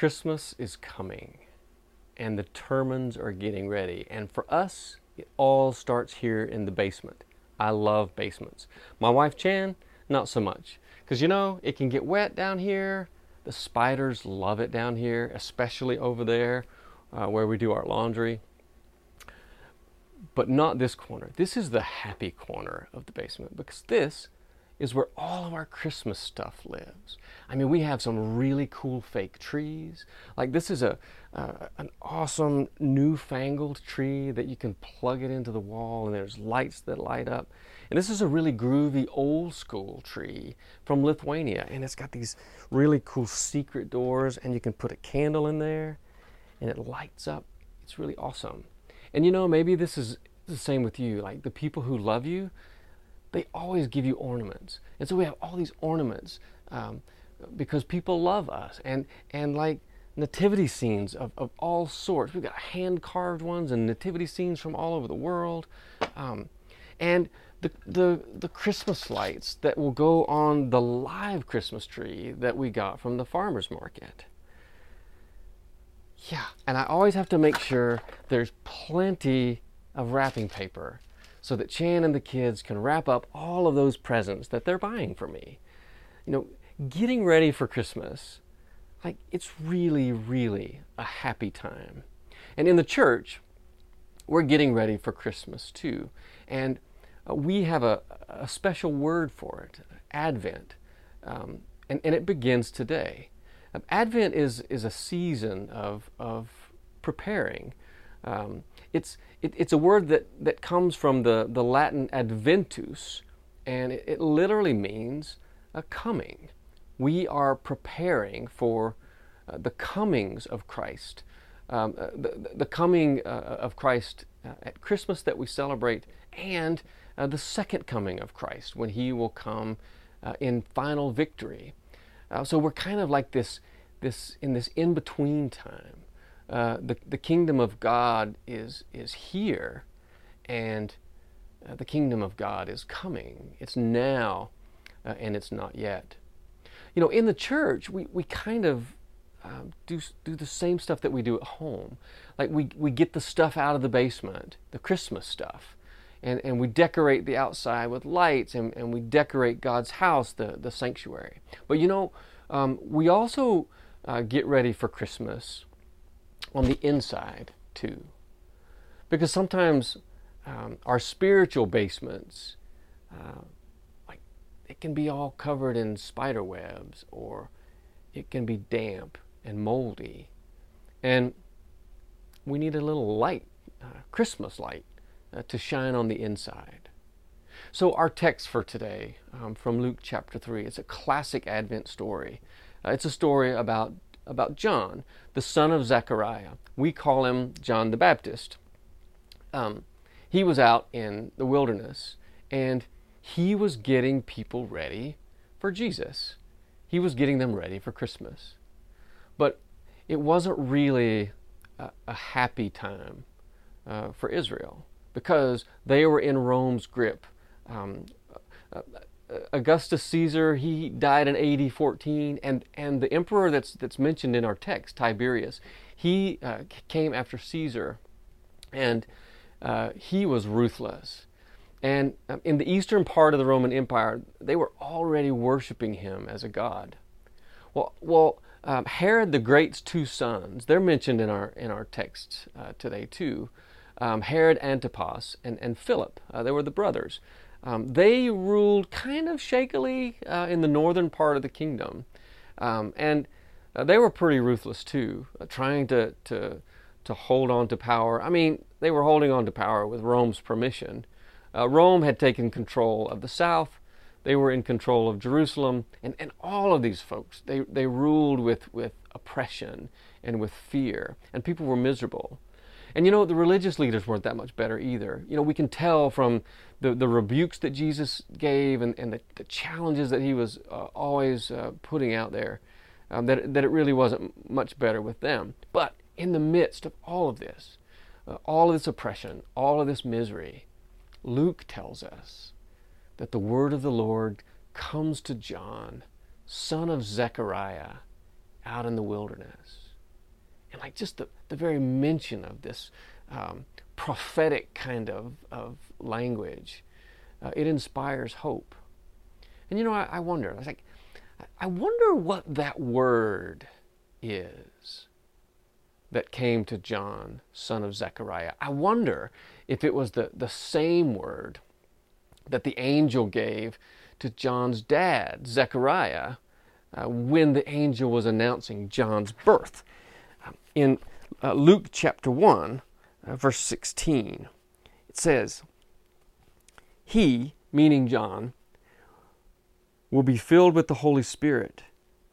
Christmas is coming and the Termans are getting ready. And for us, it all starts here in the basement. I love basements. My wife Chan, not so much. Because you know, it can get wet down here. The spiders love it down here, especially over there uh, where we do our laundry. But not this corner. This is the happy corner of the basement because this is where all of our Christmas stuff lives. I mean, we have some really cool fake trees. Like this is a uh, an awesome newfangled tree that you can plug it into the wall, and there's lights that light up. And this is a really groovy old school tree from Lithuania, and it's got these really cool secret doors, and you can put a candle in there, and it lights up. It's really awesome. And you know, maybe this is the same with you. Like the people who love you, they always give you ornaments. And so we have all these ornaments um, because people love us. And, and like nativity scenes of, of all sorts. We've got hand carved ones and nativity scenes from all over the world. Um, and the, the, the Christmas lights that will go on the live Christmas tree that we got from the farmer's market. Yeah, and I always have to make sure there's plenty of wrapping paper so that Chan and the kids can wrap up all of those presents that they're buying for me. You know, getting ready for Christmas, like it's really, really a happy time. And in the church, we're getting ready for Christmas too. And uh, we have a, a special word for it, Advent. Um, and, and it begins today. Um, Advent is, is a season of, of preparing. Um, it's, it, it's a word that, that comes from the, the Latin adventus, and it, it literally means a coming. We are preparing for uh, the comings of Christ. Um, uh, the, the, coming uh, of Christ uh, at Christmas that we celebrate, and uh, the second coming of Christ when He will come uh, in final victory. so we're kind of like this, this in this in between time. Uh, the, the kingdom of God is, is here, and uh, the kingdom of God is coming. It's now, uh, and it's not yet. You know, in the church, we, we kind of um, do, do the same stuff that we do at home. Like we, we get the stuff out of the basement, the Christmas stuff, and, and we decorate the outside with lights, and, and we decorate God's house, the, the sanctuary. But you know, um, we also uh, get ready for Christmas on the inside too. Because sometimes um, our spiritual basements, uh, like it can be all covered in spider webs or it can be damp and moldy. And we need a little light, uh, Christmas light, uh, to shine on the inside. So, our text for today um, from Luke chapter 3, it's a classic Advent story. Uh, it's a story about about John, the son of Zechariah. We call him John the Baptist. Um, he was out in the wilderness and he was getting people ready for Jesus. He was getting them ready for Christmas. But it wasn't really a, a happy time uh, for Israel because they were in Rome's grip. Um, uh, Augustus Caesar, he died in AD 14, and, and the emperor that's, that's mentioned in our text, Tiberius, he uh, came after Caesar, and uh, he was ruthless. And um, in the eastern part of the Roman Empire, they were already worshiping him as a god. Well, well um, Herod the Great's two sons, they're mentioned in our, in our text uh, today too. Um, Herod Antipas and, and Philip, uh, they were the brothers. Um, they ruled kind of shakily uh, in the northern part of the kingdom. Um, and uh, they were pretty ruthless too, uh, trying to, to, to hold on to power. I mean, they were holding on to power with Rome's permission. Uh, Rome had taken control of the south, they were in control of Jerusalem, and, and all of these folks, they, they ruled with, with oppression and with fear, and people were miserable. And you know, the religious leaders weren't that much better either. You know, we can tell from the, the rebukes that Jesus gave and, and the, the challenges that he was uh, always uh, putting out there um, that, that it really wasn't much better with them. But in the midst of all of this, uh, all of this oppression, all of this misery, Luke tells us that the word of the Lord comes to John, son of Zechariah, out in the wilderness. And like just the, the very mention of this um, prophetic kind of, of language, uh, it inspires hope. And you know, I, I wonder, I was like, I wonder what that word is that came to John, son of Zechariah. I wonder if it was the, the same word that the angel gave to John's dad, Zechariah, uh, when the angel was announcing John's birth. In uh, Luke chapter 1, uh, verse 16, it says, He, meaning John, will be filled with the Holy Spirit,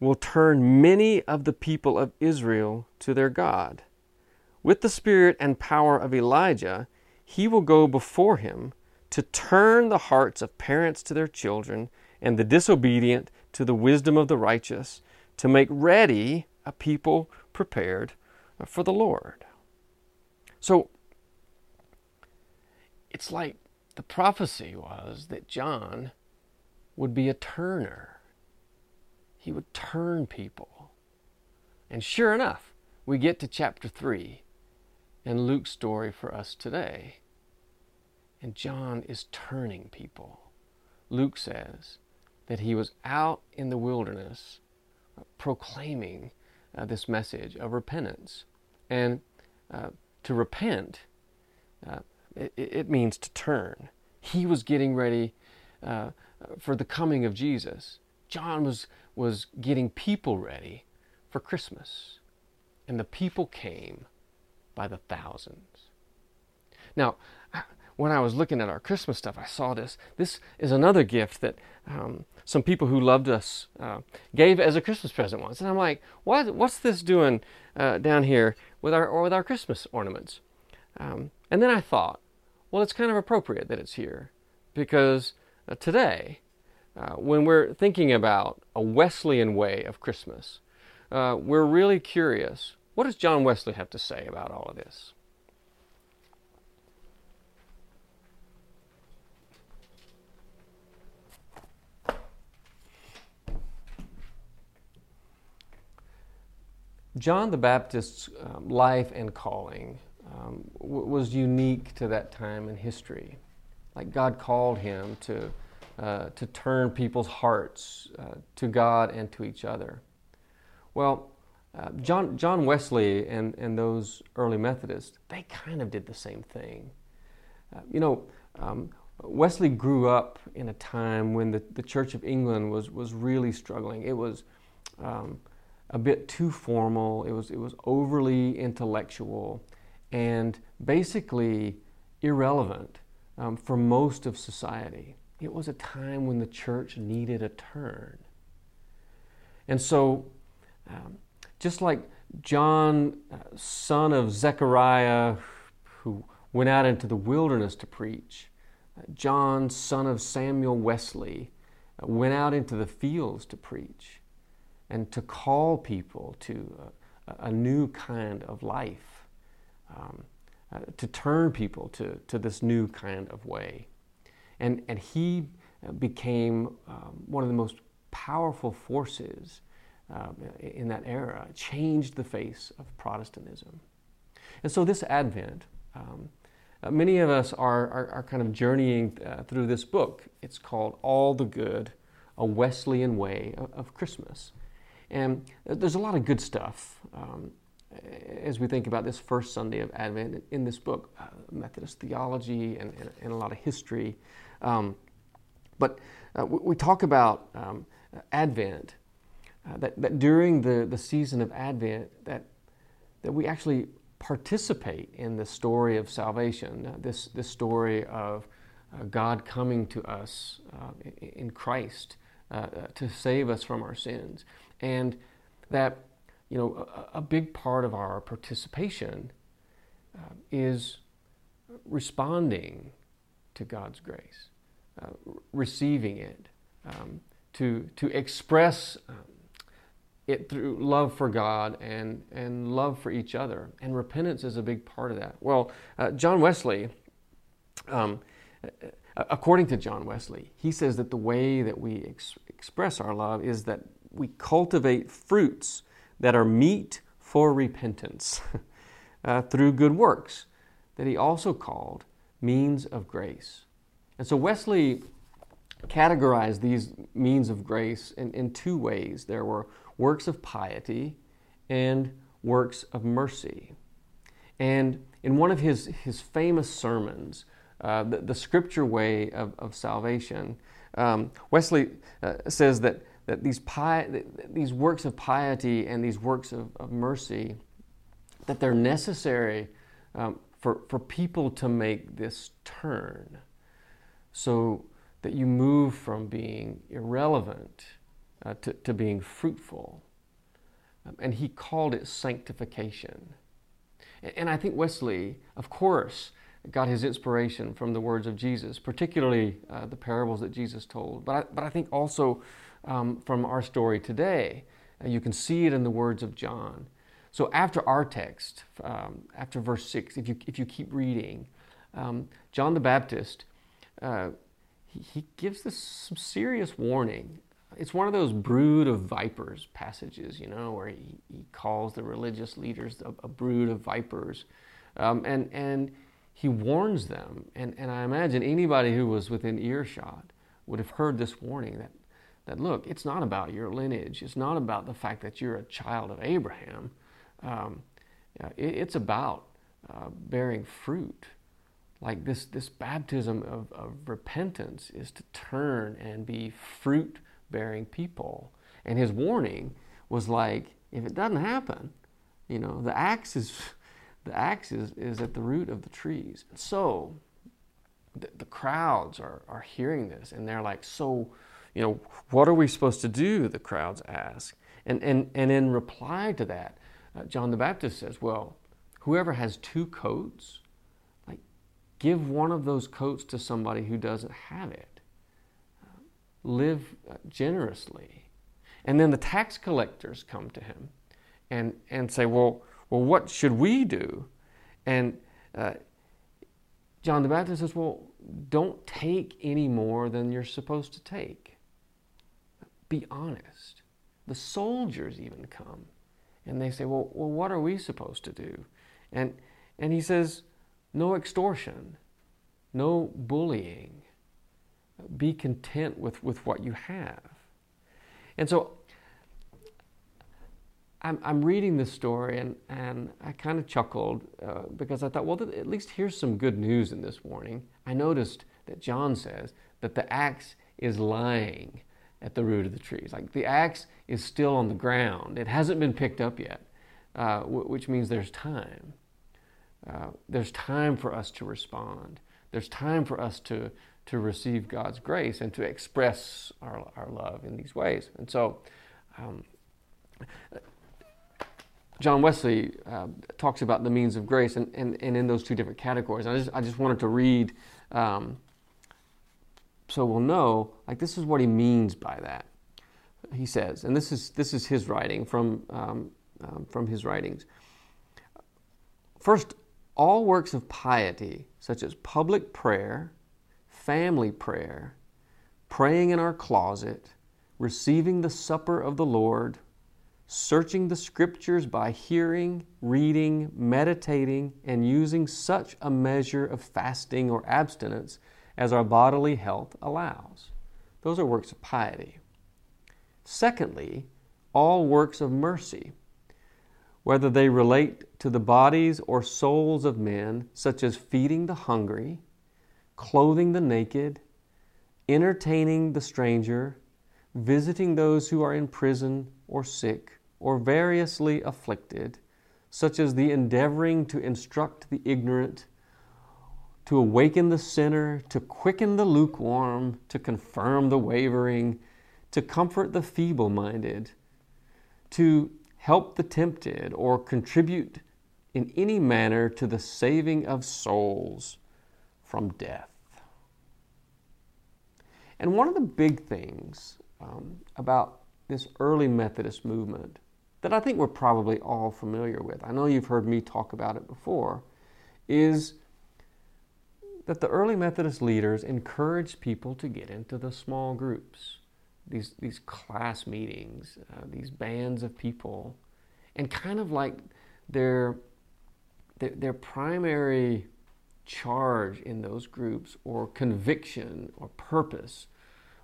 will turn many of the people of Israel to their God. With the spirit and power of Elijah, he will go before him to turn the hearts of parents to their children and the disobedient to the wisdom of the righteous, to make ready a people prepared for the Lord. So it's like the prophecy was that John would be a turner. He would turn people. And sure enough, we get to chapter 3 and Luke's story for us today. And John is turning people. Luke says that he was out in the wilderness proclaiming uh, this message of repentance. And uh, to repent, uh, it, it, means to turn. He was getting ready uh, for the coming of Jesus. John was, was getting people ready for Christmas. And the people came by the thousands. Now, when I was looking at our Christmas stuff, I saw this. This is another gift that um, some people who loved us uh, gave as a Christmas present once, and I'm like, what, what's this doing uh, down here with our or with our Christmas ornaments? Um, and then I thought, well, it's kind of appropriate that it's here because uh, today, uh, when we're thinking about a Wesleyan way of Christmas, uh, we're really curious. What does John Wesley have to say about all of this? John the Baptist's um, life and calling um, w- was unique to that time in history. Like God called him to, uh, to turn people's hearts uh, to God and to each other. Well, uh, John, John Wesley and, and those early Methodists, they kind of did the same thing. Uh, you know, um, Wesley grew up in a time when the, the Church of England was, was really struggling. It was um, a bit too formal, it was, it was overly intellectual, and basically irrelevant um, for most of society. It was a time when the church needed a turn. And so, um, just like John, uh, son of Zechariah, who went out into the wilderness to preach, uh, John, son of Samuel Wesley, uh, went out into the fields to preach and to call people to a, a new kind of life, um, uh, to turn people to, to this new kind of way. And, and he became um, one of the most powerful forces uh, in that era, changed the face of Protestantism. And so, this Advent, um, uh, many of us are, are, are kind of journeying uh, through this book. It's called All the Good, a Wesleyan Way of, of Christmas. And there's a lot of good stuff um, as we think about this first Sunday of Advent in this book, uh, Methodist theology and, and, and, a lot of history. Um, but uh, we talk about um, Advent, uh, that, that during the, the season of Advent, that, that we actually participate in the story of salvation, uh, this, this story of uh, God coming to us uh, in Christ to save us from our sins and that you know a, a big part of our participation uh, is responding to God's grace, uh, receiving it, um, to to express um, it through love for God and and love for each other, and repentance is a big part of that. Well, uh, John Wesley. Um, according to John Wesley, he says that the way that we ex- express our love is that we cultivate fruits that are meet for repentance uh, through good works that he also called means of grace. And so Wesley categorized these means of grace in, in two ways there were works of piety and works of mercy. And in one of his, his famous sermons, uh, the, the, scripture way of, of salvation, um, Wesley uh, says that, that these, pi- these works of piety and these works of, of mercy, that they're necessary um, for, for people to make this turn so that you move from being irrelevant uh, to, to being fruitful. Um, and he called it sanctification. And, and I think Wesley, of course, got his inspiration from the words of Jesus, particularly uh, the parables that Jesus told. But I, but I think also um, from our story today, uh, you can see it in the words of John. So after our text, um, after verse 6, if you, if you keep reading, um, John the Baptist, uh, he, he gives this some serious warning it's one of those brood of vipers passages, you know, where he, he calls the religious leaders a, a brood of vipers. Um, and, and he warns them. And, and I imagine anybody who was within earshot would have heard this warning that, that look, it's not about your lineage, it's not about the fact that you're a child of Abraham. Um, it, it's about uh, bearing fruit. Like this, this baptism of, of repentance is to turn and be fruit bearing people. And his warning was like, if it doesn't happen, you know, the axe is the axe is, is at the root of the trees. So the, the crowds are, are hearing this and they're like, so, you know, what are we supposed to do? The crowds ask. And, and, and in reply to that, uh, John the Baptist says, well, whoever has two coats, like, give one of those coats to somebody who doesn't have it live uh, generously. And then the tax collectors come to him and, and say, well, well, what should we do? And uh, John the Baptist says, well, don't take any more than you're supposed to take. Be honest. The soldiers even come and they say, well, well what are we supposed to do? And, and he says, no extortion, no bullying, be content with, with what you have. And so I'm, I'm reading this story and, and I kind of chuckled uh, because I thought, well, at least here's some good news in this warning. I noticed that John says that the axe is lying at the root of the trees. Like the axe is still on the ground, it hasn't been picked up yet, uh, w- which means there's time. Uh, there's time for us to respond. There's time for us to, to receive God's grace and to express our, our love in these ways. And so, um, John Wesley uh, talks about the means of grace and, and, and in those two different categories. I just, I just wanted to read um, so we'll know, like, this is what he means by that. He says, and this is, this is his writing from, um, um from his writings. First, all works of piety, such as public prayer, family prayer, praying in our closet, receiving the supper of the Lord, searching the scriptures by hearing, reading, meditating, and using such a measure of fasting or abstinence as our bodily health allows. Those are works of piety. Secondly, all works of mercy, whether they relate to the bodies or souls of men, such as feeding the hungry, clothing the naked, entertaining the stranger, visiting those who are in prison or sick or variously afflicted, such as the endeavoring to instruct the ignorant, to awaken the sinner, to quicken the lukewarm, to confirm the wavering, to comfort the feeble minded, to help the tempted, or contribute in any manner to the saving of souls from death. And one of the big things um, about this early Methodist movement that I think we're probably all familiar with, I know you've heard me talk about it before, is that the early Methodist leaders encouraged people to get into the small groups, these, these class meetings, uh, these bands of people, And kind of like their, their, their primary charge in those groups or conviction or purpose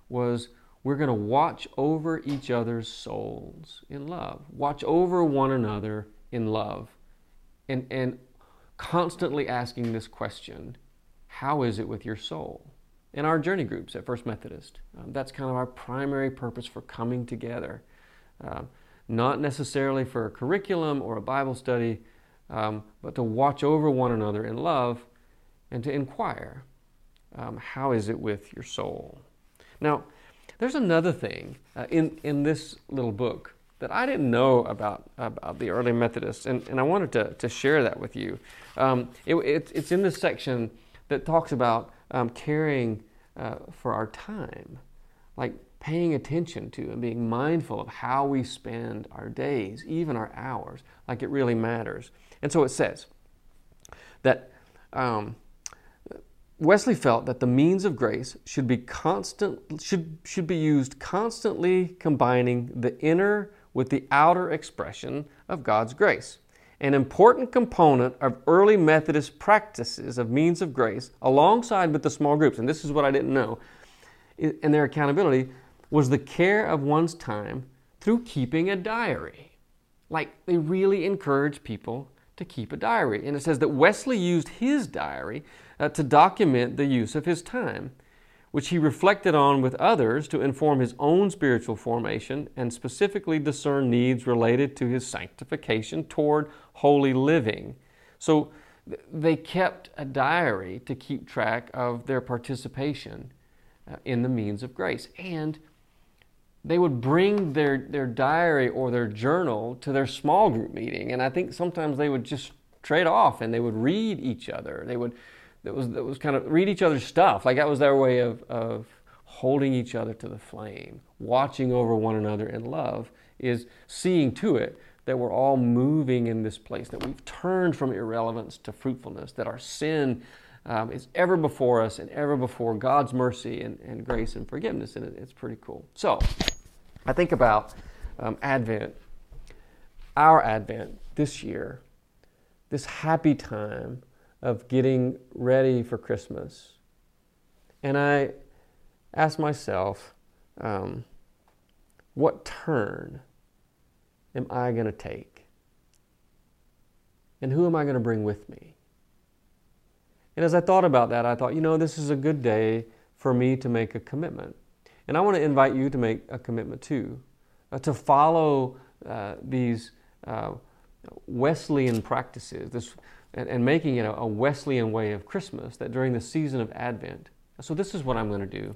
was we're going to watch over each other's souls in love, watch over one another in love, and, and constantly asking this question how is it with your soul? In our journey groups at First Methodist, um, that's kind of our primary purpose for coming together. Uh, not necessarily for a curriculum or a Bible study, um, but to watch over one another in love and to inquire um, how is it with your soul? Now, there's another thing uh, in, in this little book that I didn't know about, about the early Methodists, and, and I wanted to, to share that with you. Um, it, it, it's in this section that talks about um, caring uh, for our time, like paying attention to and being mindful of how we spend our days, even our hours, like it really matters. And so it says that um, Wesley felt that the means of grace should be constant should should be used constantly combining the inner with the outer expression of God's grace. An important component of early Methodist practices of means of grace, alongside with the small groups, and this is what I didn't know, and their accountability, was the care of one's time through keeping a diary. Like they really encourage people to keep a diary. And it says that Wesley used his diary uh, to document the use of his time, which he reflected on with others to inform his own spiritual formation and specifically discern needs related to his sanctification toward holy living. So they kept a diary to keep track of their participation uh, in the means of grace. And they would bring their, their diary or their journal to their small group meeting. And I think sometimes they would just trade off and they would read each other. They would, that was, that was kind of read each other's stuff. Like that was their way of, of holding each other to the flame, watching over one another in love, is seeing to it that we're all moving in this place, that we've turned from irrelevance to fruitfulness, that our sin um, is ever before us and ever before God's mercy and, and grace and forgiveness. And it, it's pretty cool. So I think about um, Advent, our Advent this year, this happy time of getting ready for Christmas. And I ask myself, um, what turn am I going to take? And who am I going to bring with me? And as I thought about that, I thought, you know, this is a good day for me to make a commitment. And I want to invite you to make a commitment too, uh, to follow uh, these uh, Wesleyan practices this, and, and making it a, a Wesleyan way of Christmas, that during the season of Advent. So, this is what I'm going to do.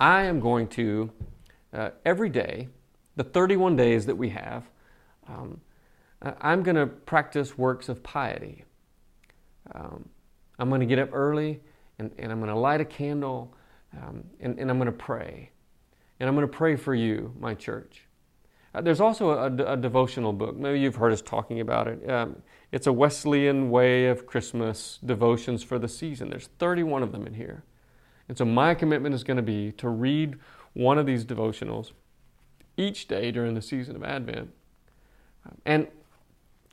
I am going to, uh, every day, the 31 days that we have, um, I'm going to practice works of piety. Um, I'm going to get up early and, and I'm going to light a candle um, and, and I'm going to pray. And I'm going to pray for you, my church. Uh, there's also a, a, devotional book. Maybe you've heard us talking about it. Um, it's a Wesleyan way of Christmas devotions for the season. There's 31 of them in here. And so my commitment is going to be to read one of these devotionals each day during the season of Advent. And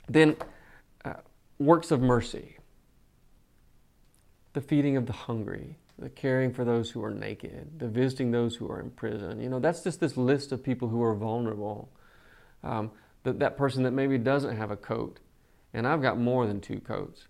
then uh, works of mercy the feeding of the hungry, the caring for those who are naked, the visiting those who are in prison. You know, that's just this list of people who are vulnerable. Um, that, that person that maybe doesn't have a coat, and I've got more than two coats.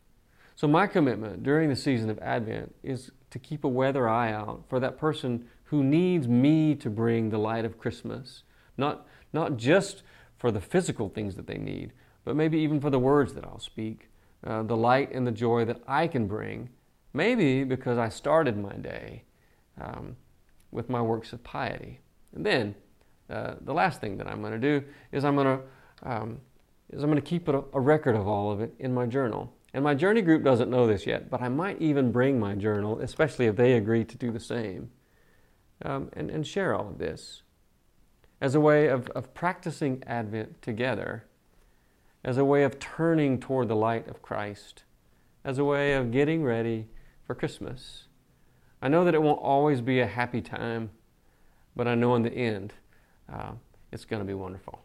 So, my commitment during the season of Advent is to keep a weather eye out for that person who needs me to bring the light of Christmas, not, not just for the physical things that they need, but maybe even for the words that I'll speak, uh, the light and the joy that I can bring Maybe because I started my day um, with my works of piety. And then uh, the last thing that I'm going to do is I'm going to um, is I'm going to keep a, record of all of it in my journal. And my journey group doesn't know this yet, but I might even bring my journal, especially if they agree to do the same, um, and, and share all of this as a way of, of practicing Advent together, as a way of turning toward the light of Christ, as a way of getting ready for Christmas. I know that it won't always be a happy time, but I know in the end, uh, it's going to be wonderful.